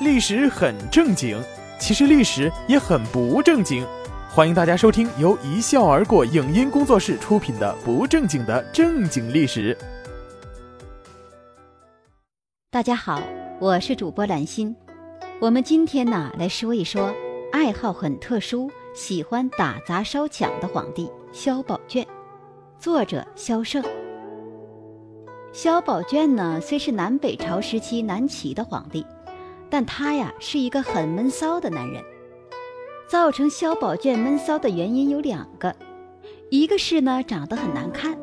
历史很正经，其实历史也很不正经。欢迎大家收听由一笑而过影音工作室出品的《不正经的正经历史》。大家好，我是主播兰心。我们今天呢来说一说爱好很特殊、喜欢打砸烧抢的皇帝萧宝卷。作者萧胜。萧宝卷呢，虽是南北朝时期南齐的皇帝，但他呀是一个很闷骚的男人。造成萧宝卷闷骚的原因有两个，一个是呢长得很难看，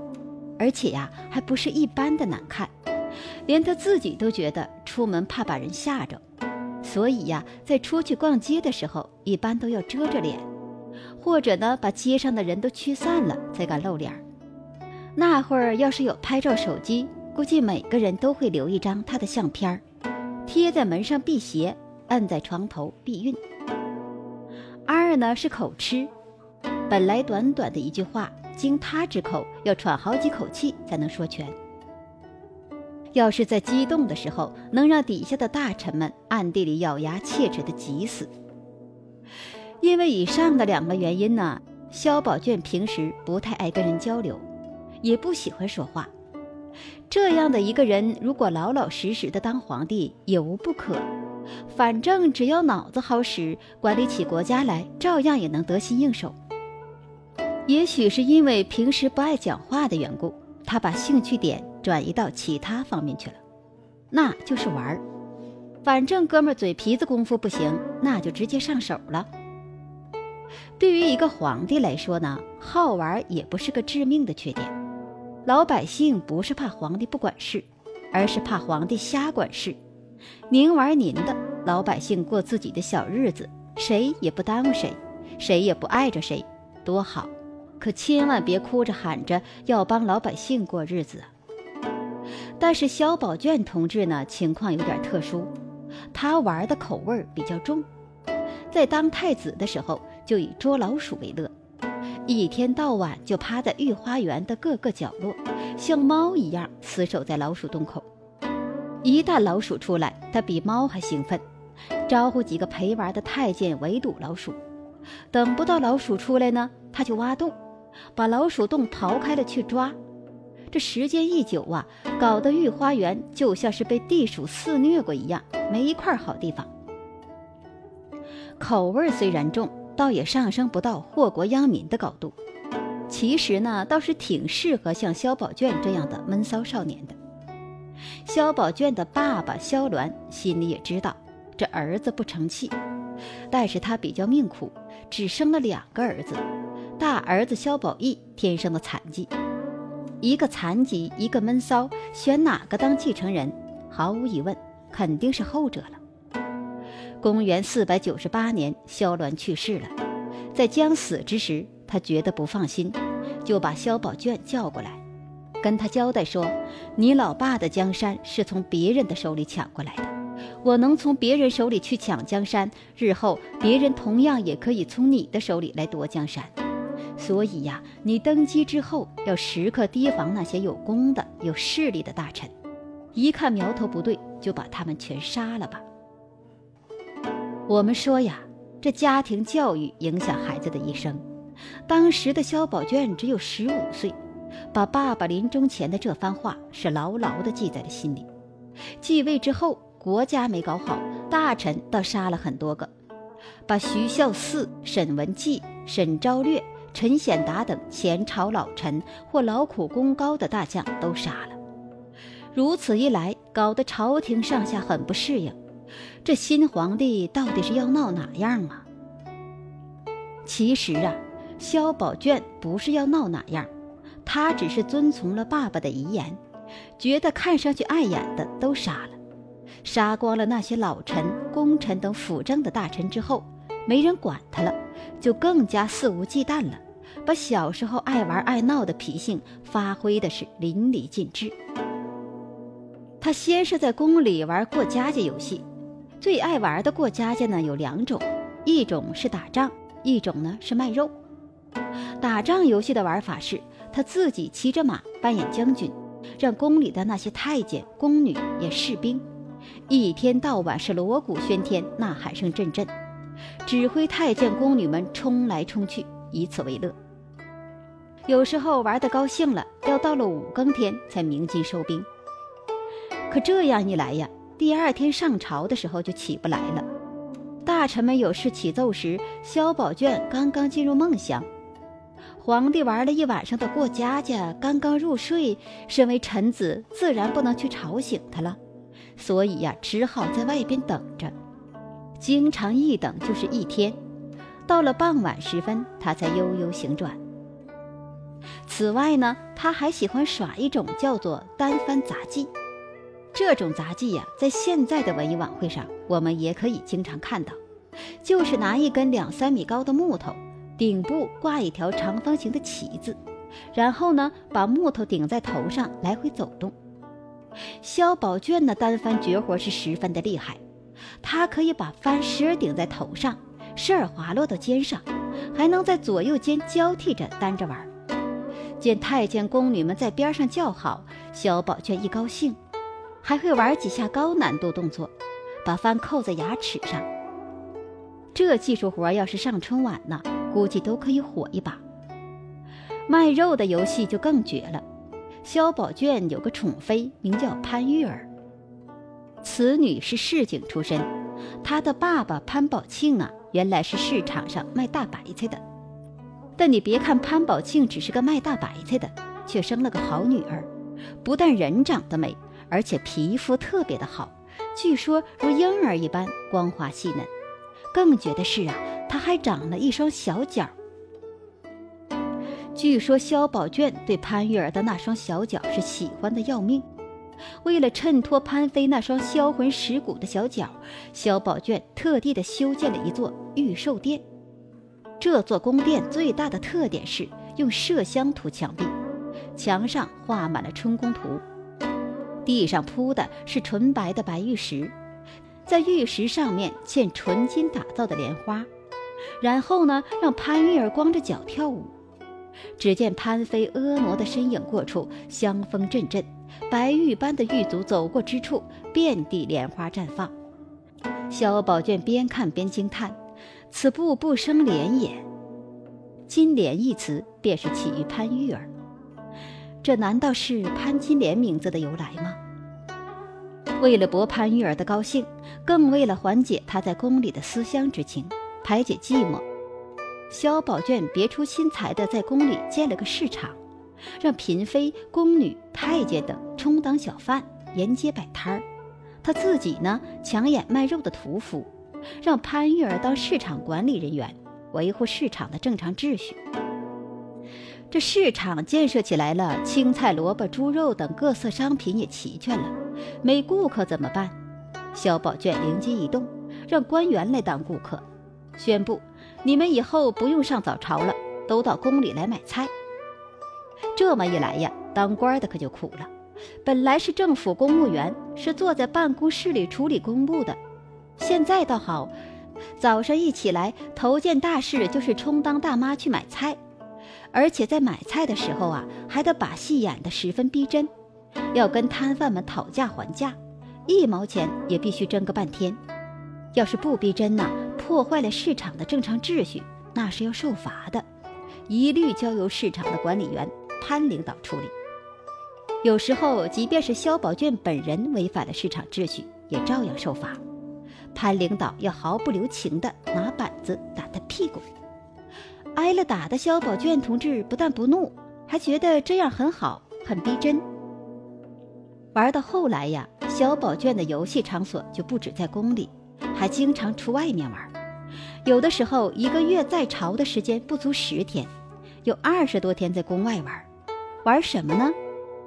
而且呀还不是一般的难看，连他自己都觉得出门怕把人吓着，所以呀在出去逛街的时候一般都要遮着脸，或者呢把街上的人都驱散了才敢露脸。那会儿要是有拍照手机。估计每个人都会留一张他的相片儿，贴在门上辟邪，按在床头避孕。二呢是口吃，本来短短的一句话，经他之口要喘好几口气才能说全。要是在激动的时候，能让底下的大臣们暗地里咬牙切齿的急死。因为以上的两个原因呢，萧宝卷平时不太爱跟人交流，也不喜欢说话。这样的一个人，如果老老实实的当皇帝也无不可。反正只要脑子好使，管理起国家来，照样也能得心应手。也许是因为平时不爱讲话的缘故，他把兴趣点转移到其他方面去了，那就是玩儿。反正哥们嘴皮子功夫不行，那就直接上手了。对于一个皇帝来说呢，好玩也不是个致命的缺点。老百姓不是怕皇帝不管事，而是怕皇帝瞎管事。您玩您的，老百姓过自己的小日子，谁也不耽误谁，谁也不碍着谁，多好。可千万别哭着喊着要帮老百姓过日子！但是萧宝卷同志呢，情况有点特殊，他玩的口味比较重，在当太子的时候就以捉老鼠为乐。一天到晚就趴在御花园的各个角落，像猫一样死守在老鼠洞口。一旦老鼠出来，他比猫还兴奋，招呼几个陪玩的太监围堵老鼠。等不到老鼠出来呢，他就挖洞，把老鼠洞刨开了去抓。这时间一久啊，搞得御花园就像是被地鼠肆虐过一样，没一块好地方。口味虽然重。倒也上升不到祸国殃民的高度，其实呢，倒是挺适合像萧宝卷这样的闷骚少年的。萧宝卷的爸爸萧鸾心里也知道这儿子不成器，但是他比较命苦，只生了两个儿子，大儿子萧宝义天生的残疾，一个残疾，一个闷骚，选哪个当继承人？毫无疑问，肯定是后者了。公元四百九十八年，萧鸾去世了。在将死之时，他觉得不放心，就把萧宝卷叫过来，跟他交代说：“你老爸的江山是从别人的手里抢过来的，我能从别人手里去抢江山，日后别人同样也可以从你的手里来夺江山。所以呀，你登基之后要时刻提防那些有功的、有势力的大臣，一看苗头不对，就把他们全杀了吧。”我们说呀，这家庭教育影响孩子的一生。当时的萧宝卷只有十五岁，把爸爸临终前的这番话是牢牢地记在了心里。继位之后，国家没搞好，大臣倒杀了很多个，把徐孝嗣、沈文季、沈昭略、陈显达等前朝老臣或劳苦功高的大将都杀了。如此一来，搞得朝廷上下很不适应。这新皇帝到底是要闹哪样啊？其实啊，萧宝卷不是要闹哪样，他只是遵从了爸爸的遗言，觉得看上去碍眼的都杀了，杀光了那些老臣、功臣等辅政的大臣之后，没人管他了，就更加肆无忌惮了，把小时候爱玩爱闹的脾性发挥的是淋漓尽致。他先是在宫里玩过家家游戏。最爱玩的过家家呢有两种，一种是打仗，一种呢是卖肉。打仗游戏的玩法是，他自己骑着马扮演将军，让宫里的那些太监、宫女演士兵，一天到晚是锣鼓喧天，呐喊声阵阵，指挥太监宫女们冲来冲去，以此为乐。有时候玩得高兴了，要到了五更天才鸣金收兵。可这样一来呀，第二天上朝的时候就起不来了。大臣们有事起奏时，萧宝卷刚刚进入梦乡。皇帝玩了一晚上的过家家，刚刚入睡，身为臣子，自然不能去吵醒他了，所以呀，只好在外边等着。经常一等就是一天，到了傍晚时分，他才悠悠醒转。此外呢，他还喜欢耍一种叫做单翻杂技。这种杂技呀，在现在的文艺晚会上，我们也可以经常看到，就是拿一根两三米高的木头。顶部挂一条长方形的旗子，然后呢，把木头顶在头上来回走动。萧宝卷的单翻绝活是十分的厉害，他可以把翻石顶在头上，时而滑落到肩上，还能在左右肩交替着单着玩。见太监宫女们在边上叫好，萧宝卷一高兴，还会玩几下高难度动作，把饭扣在牙齿上。这技术活要是上春晚呢？估计都可以火一把。卖肉的游戏就更绝了。萧宝卷有个宠妃，名叫潘玉儿。此女是市井出身，她的爸爸潘宝庆啊，原来是市场上卖大白菜的。但你别看潘宝庆只是个卖大白菜的，却生了个好女儿，不但人长得美，而且皮肤特别的好，据说如婴儿一般光滑细嫩。更绝的是啊。他还长了一双小脚。据说萧宝卷对潘玉儿的那双小脚是喜欢的要命。为了衬托潘妃那双销魂蚀骨的小脚，萧宝卷特地的修建了一座御兽殿。这座宫殿最大的特点是用麝香涂墙壁，墙上画满了春宫图，地上铺的是纯白的白玉石，在玉石上面嵌纯金打造的莲花。然后呢，让潘玉儿光着脚跳舞。只见潘妃婀娜的身影过处，香风阵阵，白玉般的玉足走过之处，遍地莲花绽放。萧宝卷边看边惊叹：“此步不生莲也。”“金莲”一词便是起于潘玉儿。这难道是潘金莲名字的由来吗？为了博潘玉儿的高兴，更为了缓解她在宫里的思乡之情。排解寂寞，萧宝卷别出心裁地在宫里建了个市场，让嫔妃、宫女、太监等充当小贩，沿街摆摊儿。他自己呢，抢眼卖肉的屠夫，让潘玉儿当市场管理人员，维护市场的正常秩序。这市场建设起来了，青菜、萝卜、猪肉等各色商品也齐全了，没顾客怎么办？萧宝卷灵机一动，让官员来当顾客。宣布，你们以后不用上早朝了，都到宫里来买菜。这么一来呀，当官的可就苦了。本来是政府公务员，是坐在办公室里处理公务的，现在倒好，早上一起来，头件大事就是充当大妈去买菜，而且在买菜的时候啊，还得把戏演得十分逼真，要跟摊贩们讨价还价，一毛钱也必须争个半天。要是不逼真呐。破坏了市场的正常秩序，那是要受罚的，一律交由市场的管理员潘领导处理。有时候，即便是萧宝卷本人违反了市场秩序，也照样受罚。潘领导要毫不留情地拿板子打他屁股。挨了打的萧宝卷同志不但不怒，还觉得这样很好，很逼真。玩到后来呀，萧宝卷的游戏场所就不止在宫里。还经常出外面玩，有的时候一个月在朝的时间不足十天，有二十多天在宫外玩。玩什么呢？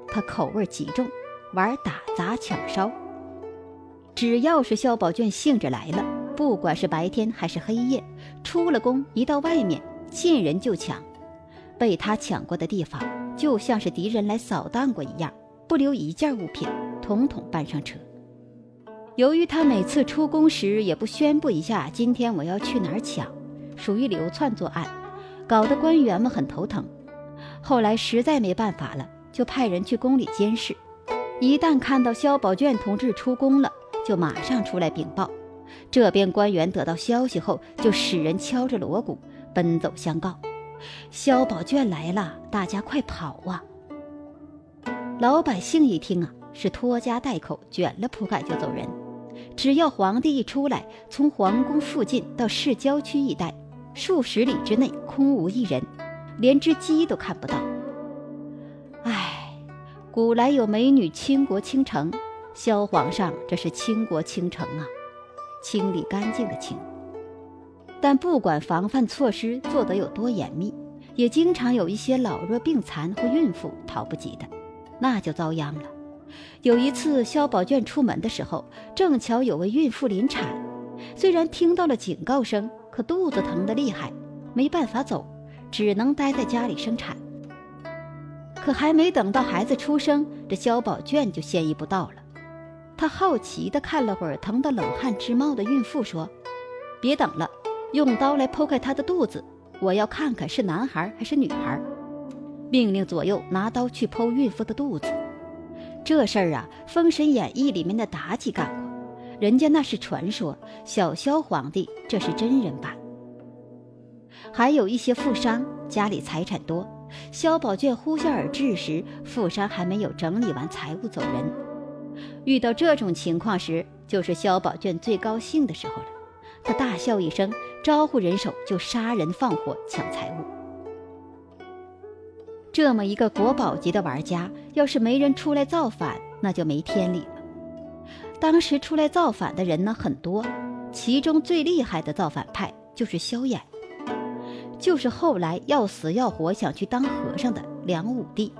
他口味极重，玩打砸抢烧。只要是萧宝卷兴致来了，不管是白天还是黑夜，出了宫一到外面，见人就抢。被他抢过的地方，就像是敌人来扫荡过一样，不留一件物品，统统搬上车。由于他每次出宫时也不宣布一下今天我要去哪儿抢，属于流窜作案，搞得官员们很头疼。后来实在没办法了，就派人去宫里监视。一旦看到萧宝卷同志出宫了，就马上出来禀报。这边官员得到消息后，就使人敲着锣鼓奔走相告：“萧宝卷来了，大家快跑啊！”老百姓一听啊，是拖家带口，卷了铺盖就走人。只要皇帝一出来，从皇宫附近到市郊区一带，数十里之内空无一人，连只鸡都看不到。唉，古来有美女倾国倾城，萧皇上这是倾国倾城啊，清理干净的清。但不管防范措施做得有多严密，也经常有一些老弱病残或孕妇逃不及的，那就遭殃了。有一次，萧宝卷出门的时候，正巧有位孕妇临产。虽然听到了警告声，可肚子疼得厉害，没办法走，只能待在家里生产。可还没等到孩子出生，这萧宝卷就先一步到了。他好奇地看了会儿疼得冷汗直冒的孕妇，说：“别等了，用刀来剖开她的肚子，我要看看是男孩还是女孩。”命令左右拿刀去剖孕妇的肚子。这事儿啊，《封神演义》里面的妲己干过，人家那是传说，小萧皇帝这是真人版。还有一些富商家里财产多，萧宝卷呼啸而至时，富商还没有整理完财物走人。遇到这种情况时，就是萧宝卷最高兴的时候了。他大笑一声，招呼人手就杀人放火抢财物。这么一个国宝级的玩家，要是没人出来造反，那就没天理了。当时出来造反的人呢很多，其中最厉害的造反派就是萧衍，就是后来要死要活想去当和尚的梁武帝。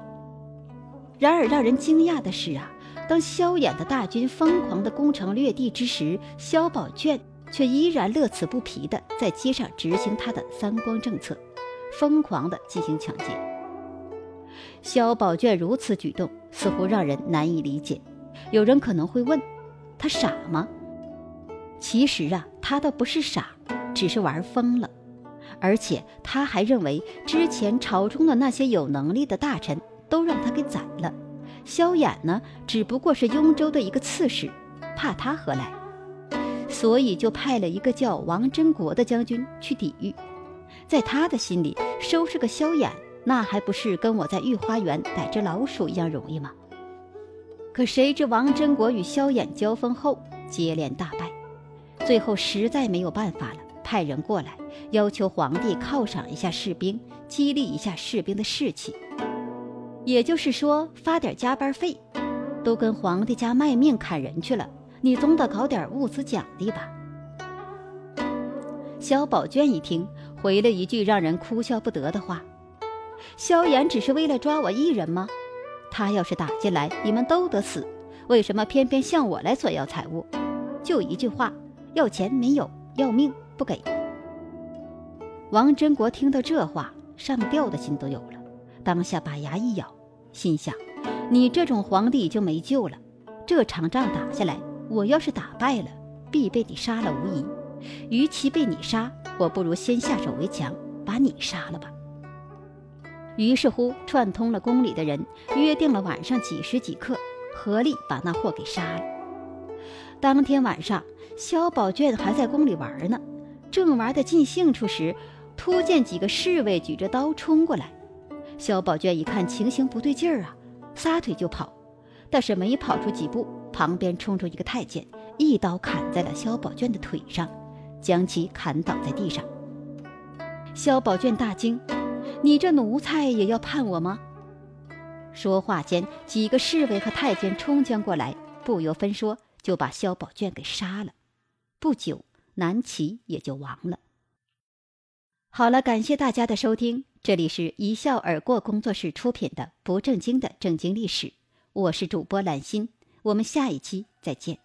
然而让人惊讶的是啊，当萧衍的大军疯狂的攻城略地之时，萧宝卷却依然乐此不疲的在街上执行他的三光政策，疯狂的进行抢劫。萧宝卷如此举动，似乎让人难以理解。有人可能会问：他傻吗？其实啊，他倒不是傻，只是玩疯了。而且他还认为，之前朝中的那些有能力的大臣都让他给宰了，萧衍呢，只不过是雍州的一个刺史，怕他何来？所以就派了一个叫王真国的将军去抵御。在他的心里，收拾个萧衍。那还不是跟我在御花园逮只老鼠一样容易吗？可谁知王真国与萧衍交锋后接连大败，最后实在没有办法了，派人过来要求皇帝犒赏一下士兵，激励一下士兵的士气，也就是说发点加班费。都跟皇帝家卖命砍人去了，你总得搞点物资奖励吧？萧宝卷一听，回了一句让人哭笑不得的话。萧炎只是为了抓我一人吗？他要是打进来，你们都得死。为什么偏偏向我来索要财物？就一句话，要钱没有，要命不给。王真国听到这话，上吊的心都有了，当下把牙一咬，心想：你这种皇帝就没救了。这场仗打下来，我要是打败了，必被你杀了无疑。与其被你杀，我不如先下手为强，把你杀了吧。于是乎，串通了宫里的人，约定了晚上几时几刻，合力把那货给杀了。当天晚上，萧宝卷还在宫里玩呢，正玩得尽兴处时，突见几个侍卫举着刀冲过来。萧宝卷一看情形不对劲儿啊，撒腿就跑，但是没跑出几步，旁边冲出一个太监，一刀砍在了萧宝卷的腿上，将其砍倒在地上。萧宝卷大惊。你这奴才也要判我吗？说话间，几个侍卫和太监冲将过来，不由分说就把萧宝卷给杀了。不久，南齐也就亡了。好了，感谢大家的收听，这里是一笑而过工作室出品的不正经的正经历史，我是主播兰心，我们下一期再见。